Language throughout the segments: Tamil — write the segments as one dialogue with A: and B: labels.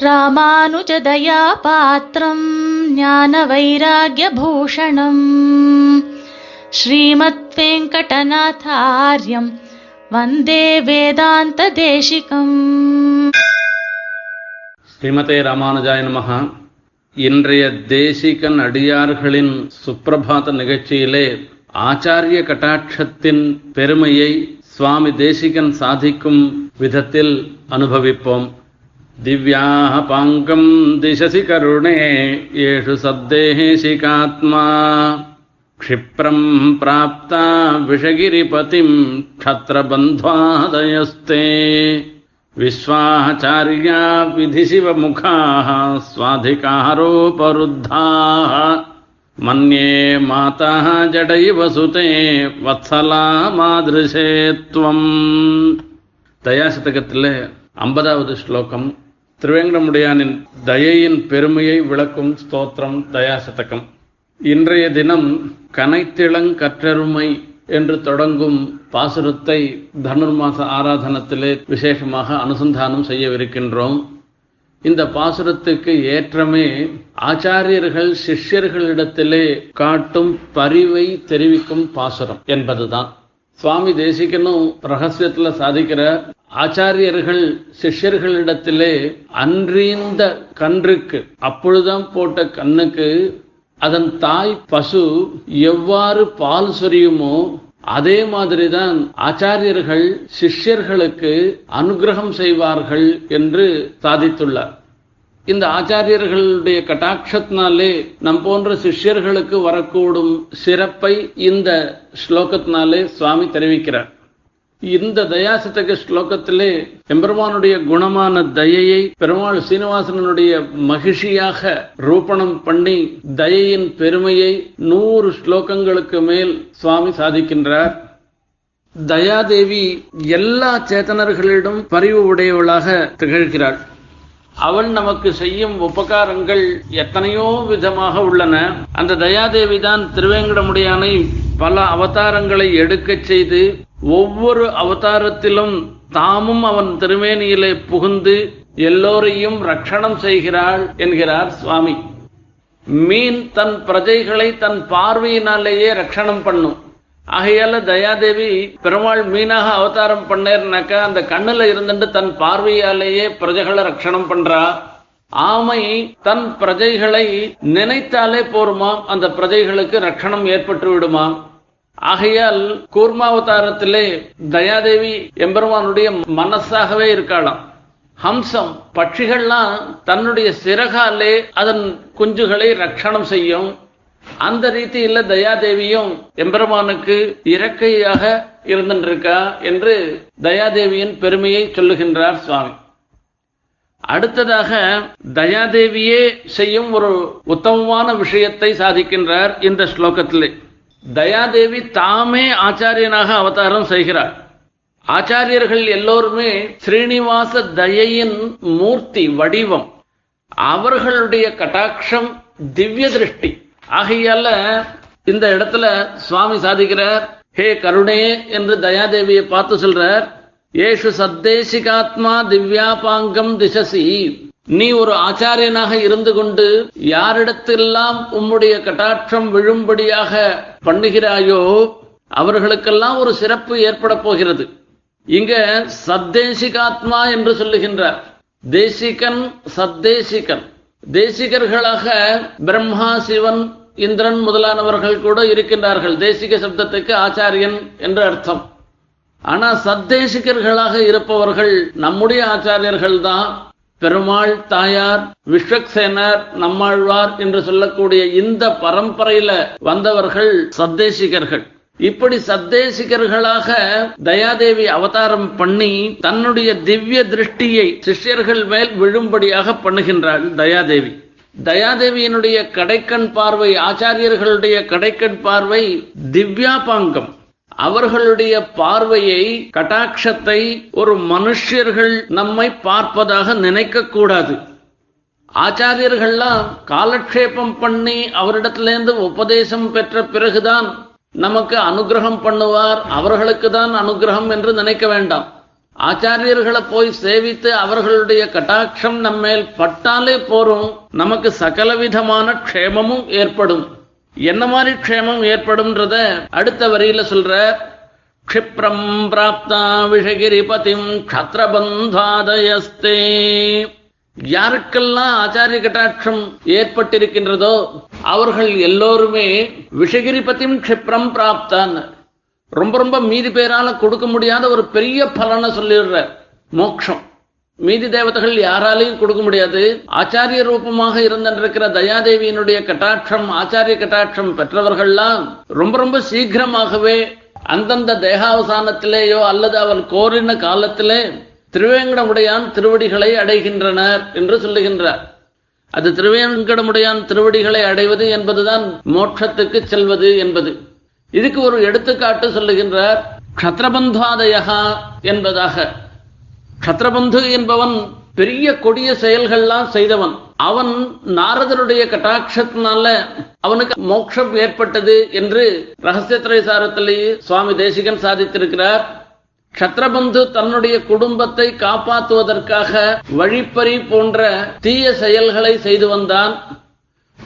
A: ராமானுஜதயா பாத்திரம் ஞான வைராகிய பூஷணம் ஸ்ரீமத் வெங்கடநாதாரியம் வந்தே வேதாந்த தேசிகம்
B: ஸ்ரீமதே ராமானுஜாய நமஹ. இன்றைய தேசிகன் அடியார்களின் சுப்பிரபாத நிகழ்ச்சியிலே ஆச்சாரிய கட்டாட்சத்தின் பெருமையை சுவாமி தேசிகன் சாதிக்கும் விதத்தில் அனுபவிப்போம். திவ்யாக பாங்கம் திசசி கருணே ஏஷு சத்தேசிகாத்மா क्षिप्रम् प्राप्ता विषगिरिपतिम् क्षत्रबन्ध्वादयस्ते विश्वाचार्या विधिशिवमुखाः स्वाधिकारोपरुद्धाः मन्ये माताः जडैव सुते वत्सला मादृशे त्वम् தயாசதகத்தில் ஐம்பதாவது ஸ்லோகம் திருவேங்கடமுடியானின் தயையின் பெருமையை விளக்கும் ஸ்தோத்திரம் தயாசதகம் இன்றைய தினம் கனைத்திளங்கற்றருமை என்று தொடங்கும் பாசுரத்தை தனுர்மாச ஆராதனத்திலே விசேஷமாக அனுசந்தானம் செய்யவிருக்கின்றோம். இந்த பாசுரத்துக்கு ஏற்றமே ஆச்சாரியர்கள் சிஷ்யர்களிடத்திலே காட்டும் பரிவை தெரிவிக்கும் பாசுரம் என்பதுதான். சுவாமி தேசிகனும் ரகசியத்துல சாதிக்கிற ஆச்சாரியர்கள் சிஷ்யர்களிடத்திலே அன்றிந்த கன்றுக்கு அப்பொழுதான் போட்ட கண்ணுக்கு அதன் தாய் பசு எவ்வாறு பால் சொரியுமோ அதே மாதிரிதான் ஆச்சாரியர்கள் சிஷ்யர்களுக்கு அனுகிரகம் செய்வார்கள் என்று சாதித்துள்ளார். இந்த ஆச்சாரியர்களுடைய கட்டாட்சத்தினாலே நம் போன்ற சிஷ்யர்களுக்கு வரக்கூடும் சிறப்பை இந்த ஸ்லோகத்தினாலே சுவாமி தெரிவிக்கிறார். இந்த தயாசதக ஸ்லோகத்திலே எம்பெருமானுடைய குணமான தயையை பெருமாள் சீனிவாசனனுடைய மகிழ்ச்சியாக ரூபணம் பண்ணி தயையின் பெருமையை நூறு ஸ்லோகங்களுக்கு மேல் சுவாமி சாதிக்கின்றார். தயாதேவி எல்லா சேத்தனர்களிடம் பரிவு உடையவளாக திகழ்கிறாள். அவள் நமக்கு செய்யும் உபகாரங்கள் எத்தனையோ விதமாக உள்ளன. அந்த தயாதேவி தான் திருவேங்கடமுடையானை பல அவதாரங்களை எடுக்கச் செய்து ஒவ்வொரு அவதாரத்திலும் தாமும் அவன் திருமேனியிலே புகுந்து எல்லோரையும் ரட்சணம் செய்கிறாள் என்கிறார் சுவாமி. மீன் தன் பிரஜைகளை தன் பார்வையினாலேயே ரட்சணம் பண்ணும். ஆகையால தயாதேவி பெருமாள் மீனாக அவதாரம் பண்ணேர்னாக்கா அந்த கண்ணுல இருந்துட்டு தன் பார்வையாலேயே பிரஜைகளை ரட்சணம் பண்றா. ஆமை தன் பிரஜைகளை நினைத்தாலே போருமாம் அந்த பிரஜைகளுக்கு ரட்சணம் ஏற்பட்டு விடுமாம் ஆகையால் கூர்மாவதாரத்திலே தயாதேவி எம்பெருமானுடைய மனசாகவே இருக்காளாம். ஹம்சம் பட்சிகள்லாம் தன்னுடைய சிறகாலே அதன் குஞ்சுகளை ரட்சணம் செய்யும். அந்த ரீதியில தயாதேவியும் எம்பெருமானுக்கு இறக்கையாக இருந்திருக்கா என்று தயாதேவியின் பெருமையை சொல்லுகின்றார் சுவாமி. அடுத்ததாக தயாதேவியே செய்யும் ஒரு உத்தமமான விஷயத்தை சாதிக்கின்றார் இந்த ஸ்லோகத்திலே. தயாதேவி தாமே ஆச்சாரியனாக அவதாரம் செய்கிறார். ஆச்சாரியர்கள் எல்லோருமே ஸ்ரீனிவாச தயையின் மூர்த்தி வடிவம். அவர்களுடைய கட்டாட்சம் திவ்ய திருஷ்டி. ஆகையால இந்த இடத்துல சுவாமி சாதிக்கிறார் ஹே கருணே என்று தயாதேவியை பார்த்து சொல்றார் ஏஷு சத்தேசிகாத்மா திவ்யாபாங்கம் திசசி. நீ ஒரு ஆச்சாரியனாக இருந்து கொண்டு யாரிடத்தெல்லாம் உம்முடைய கட்டாட்சம் விழும்படியாக பண்ணுகிறாயோ அவர்களுக்கெல்லாம் ஒரு சிறப்பு ஏற்பட போகிறது. இங்க சத்தேசிகாத்மா என்று சொல்லுகின்றார். தேசிகன் சத்தேசிகன். தேசிகர்களாக பிரம்மா சிவன் இந்திரன் முதலானவர்கள் கூட இருக்கின்றார்கள். தேசிக சப்தத்துக்கு ஆச்சாரியன் என்று அர்த்தம். ஆனா சத்தேசிகர்களாக இருப்பவர்கள் நம்முடைய ஆச்சாரியர்கள் தான். பெருமாள் தாயார் விஸ்வக்சேனர் நம்மாழ்வார் என்று சொல்லக்கூடிய இந்த பரம்பரையில வந்தவர்கள் சத்தேசிகர்கள். இப்படி சத்தேசிகர்களாக தயாதேவி அவதாரம் பண்ணி தன்னுடைய திவ்ய திருஷ்டியை சிஷ்யர்கள் மேல் விழும்படியாக பண்ணுகின்றாள் தயாதேவி. தயாதேவியினுடைய கடைக்கண் பார்வை ஆச்சாரியர்களுடைய கடைக்கண் பார்வை திவ்யாபாங்கம். அவர்களுடைய பார்வையை கட்டாட்சத்தை ஒரு மனுஷர்கள் நம்மை பார்ப்பதாக நினைக்க கூடாது. ஆச்சாரியர்கள்லாம் காலக்ஷேபம் பண்ணி அவரிடத்திலிருந்து உபதேசம் பெற்ற பிறகுதான் நமக்கு அனுகிரகம் பண்ணுவார். அவர்களுக்கு தான் அனுகிரகம் என்று நினைக்க வேண்டாம். ஆச்சாரியர்களை போய் சேவித்து அவர்களுடைய கட்டாட்சம் நம்மேல் பட்டாலே போரும். நமக்கு சகலவிதமான க்ஷேமமும் ஏற்படும். என்ன மாதிரி க்ஷேமம் ஏற்படும்ன்றத அடுத்த வரியில சொல்ற க்ஷிப்ரம் பிராப்தா விஷகிரிபதிம் க்ஷத்ரபந்தாதயஸ்தே. யாருக்கெல்லாம் ஆச்சாரிய கட்டாட்சம் ஏற்பட்டிருக்கின்றதோ அவர்கள் எல்லோருமே விஷகிரிபதிம் க்ஷிப்ரம் பிராப்தான். ரொம்ப ரொம்ப மீதி பேரால கொடுக்க முடியாத ஒரு பெரிய பலனை சொல்லிடுற மோட்சம் மீதி தேவதைகள் யாராலையும் கொடுக்க முடியாது. ஆச்சாரிய ரூபமாக இருந்திருக்கிற தயாதேவியினுடைய கட்டாட்சம் ஆச்சாரிய கட்டாட்சம் பெற்றவர்கள்லாம் ரொம்ப ரொம்ப சீக்கிரமாகவே அந்தந்த தேகாவசானத்திலேயோ அல்லது அவர் கோரின காலத்திலே திருவேங்கடமுடையான் திருவடிகளை அடைகின்றனர் என்று சொல்லுகின்றார். அது திருவேங்கடமுடையான் திருவடிகளை அடைவது என்பதுதான் மோட்சத்துக்கு செல்வது என்பது. இதுக்கு ஒரு எடுத்துக்காட்டு சொல்லுகின்றார். க்ஷத்ரபந்தாதயா என்பதாக. க்ஷத்ரபந்து என்பவன் பெரிய கொடிய செயல்கள்லாம் செய்தவன். அவன் நாரதருடைய கட்டாட்சத்தினால அவனுக்கு மோட்சம் ஏற்பட்டது என்று ரகசிய திரைசாரத்திலேயே சுவாமி தேசிகன் சாதித்திருக்கிறார். சத்ரபந்து தன்னுடைய குடும்பத்தை காப்பாற்றுவதற்காக வழிப்பறி போன்ற தீய செயல்களை செய்து வந்தான்.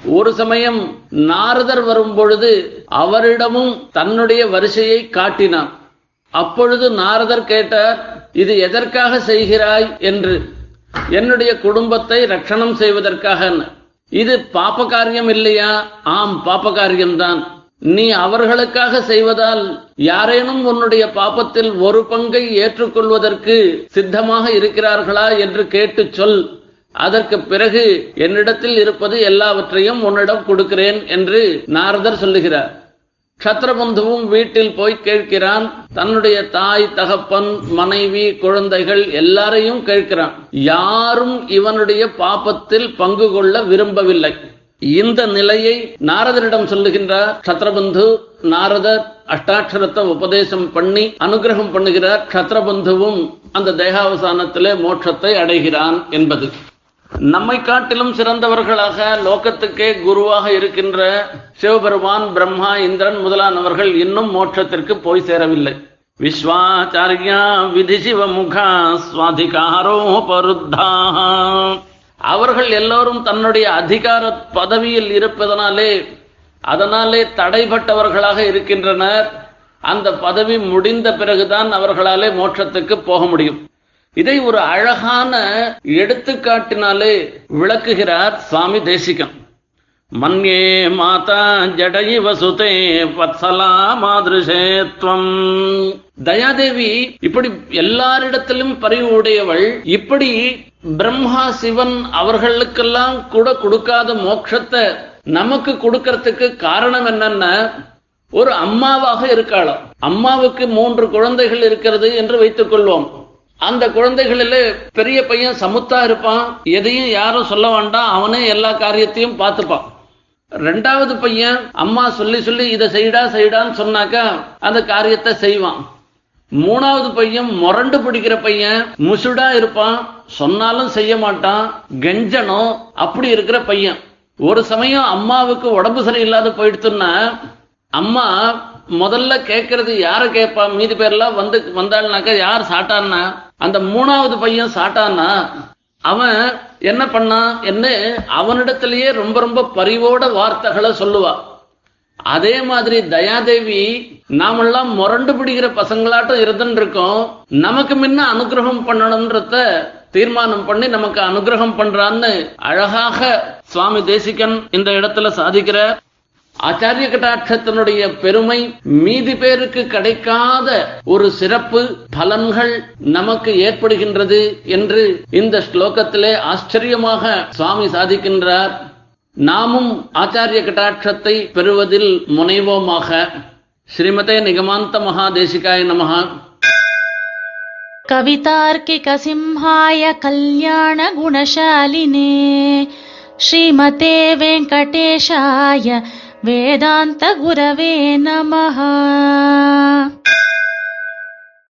B: ஒரு சமயம் நாரதர் வரும் பொழுது அவரிடமும் தன்னுடைய வரிசையை காட்டினான். அப்பொழுது நாரதர் கேட்டார் இது எதற்காக செய்கிறாய்? என்று. என்னுடைய குடும்பத்தை ரட்சணம் செய்வதற்காக இது பாப்ப காரியம் இல்லையா? ஆம் பாப்ப காரியம்தான் நீ அவர்களுக்காக செய்வதால் யாரேனும் உன்னுடைய பாப்பத்தில் ஒரு பங்கை ஏற்றுக்கொள்வதற்கு சித்தமாக இருக்கிறார்களா என்று கேட்டு சொல். அதற்கு பிறகு என்னிடத்தில் இருப்பது எல்லாவற்றையும் உன்னிடம் கொடுக்கிறேன் என்று நாரதர் சொல்லுகிறார். சத்ரபந்துவும் வீட்டில் போய் கேட்கிறான். தன்னுடைய தாய் தகப்பன் மனைவி குழந்தைகள் எல்லாரையும் கேட்கிறான். யாரும் இவனுடைய பாப்பத்தில் பங்கு கொள்ள விரும்பவில்லை. இந்த நிலையை நாரதரிடம் சொல்லுகின்றார். சத்ரபந்து நாரதர் அஷ்டாட்சரத்தை உபதேசம் பண்ணி அனுகிரகம் பண்ணுகிறார். சத்ரபந்துவும் அந்த தேகாவசானத்திலே மோட்சத்தை அடைகிறான் என்பது. நம்மை காட்டிலும் சிறந்தவர்களாக லோகத்துக்கே குருவாக இருக்கின்ற சிவபெருமான் பிரம்மா இந்திரன் முதலானவர்கள் இன்னும் மோட்சத்திற்கு போய் சேரவில்லை. விஸ்வாச்சாரியா விதி சிவமுகா சுவாதிகாரோபருத்தா. அவர்கள் எல்லோரும் தன்னுடைய அதிகார பதவியில் இருப்பதனாலே அதனாலே தடைபட்டவர்களாக இருக்கின்றனர். அந்த பதவி முடிந்த பிறகுதான் அவர்களாலே மோட்சத்துக்கு போக முடியும். இதை ஒரு அழகான எடுத்துக்காட்டினாலே விளக்குகிறார் சுவாமி தேசிகன். மன்யே மாதா ஜடயி வசுதே வத்சலா மாதிருஷேத்வம். தயாதேவி இப்படி எல்லாரிடத்திலும் பரிவு உடையவள் இப்படி பிரம்மா சிவன் அவர்களுக்கெல்லாம் கூட கொடுக்காத மோட்சத்தை நமக்கு கொடுக்கறதுக்கு காரணம் என்னன்னா ஒரு அம்மாவாக இருக்காளாம் அம்மாவுக்கு மூன்று குழந்தைகள் இருக்கிறது என்று வைத்துக் கொள்வோம். அந்த குழந்தைகளில் பெரிய பையன் சமுத்தா இருப்பான். எதையும் யாரும் சொல்ல வேண்டாம். அவனே எல்லா காரியத்தையும் பார்த்துப்பான். ரெண்டாவது பையன் அம்மா சொல்லி சொல்லி இதை செய்டா செய்டான்னு சொன்னாக்கா அந்த காரியத்தை செய்வான். மூணாவது பையன் முரண்டு பிடிக்கிற பையன் முசுடா இருப்பான் சொன்னாலும் செய்ய மாட்டான் கெஞ்சனும் அப்படி இருக்கிற பையன். ஒரு சமயம் அம்மாவுக்கு உடம்பு சரியில்லாத போயிடுத்துன்னா அம்மா முதல்ல கேட்கறது யார கேட்பா? மீதி பேர்லாம் வந்து வந்தாள்னாக்கா யார் சாட்டான்னா? அந்த மூணாவது பையன் சாட்டான்னா அவன் என்ன பண்ணான்? என்ன அவனிடத்திலேயே ரொம்ப ரொம்ப பரிவோட வார்த்தைகளை சொல்லுவா. அதே மாதிரி தயாதேவி நாமெல்லாம் முரண்டு பிடிக்கிற பசங்களாட்டம் இருந்துட்டு இருக்கோம் நமக்கு முன்ன அனுகிரகம் பண்ணணும்ன்றத தீர்மானம் பண்ணி நமக்கு அனுகிரகம் பண்றான்னு அழகாக சுவாமி தேசிகன் இந்த இடத்துல சாதிக்கிற ஆச்சாரிய கட்டாட்சத்தினுடைய பெருமை மீதி பேருக்கு கிடைக்காத ஒரு சிறப்பு பலன்கள் நமக்கு ஏற்படுகின்றது என்று இந்த ஸ்லோகத்திலே ஆச்சரியமாக சுவாமி சாதிக்கின்றார். நாமும் ஆச்சாரிய கட்டாட்சத்தை பெறுவதில் முனைவோமாக ஸ்ரீமதே நிகமாந்த மகாதேசிகாய நமக
A: கவிதார்க்கிக சிம்ஹாய கல்யாண குணசாலினே ஸ்ரீமதே வெங்கடேஷாய வேதாந்த குரவே நமஹா.